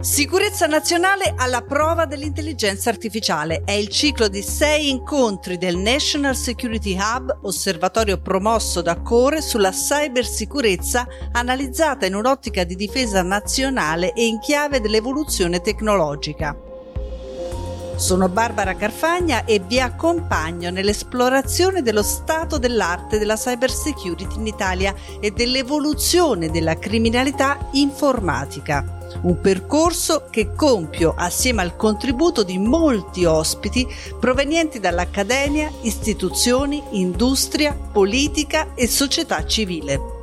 Sicurezza nazionale alla prova dell'intelligenza artificiale è il ciclo di sei incontri del National Security Hub, osservatorio promosso da Core sulla cybersicurezza analizzata in un'ottica di difesa nazionale e in chiave dell'evoluzione tecnologica. Sono Barbara Carfagna e vi accompagno nell'esplorazione dello stato dell'arte della cybersecurity in Italia e dell'evoluzione della criminalità informatica. Un percorso che compio assieme al contributo di molti ospiti provenienti dall'accademia, istituzioni, industria, politica e società civile.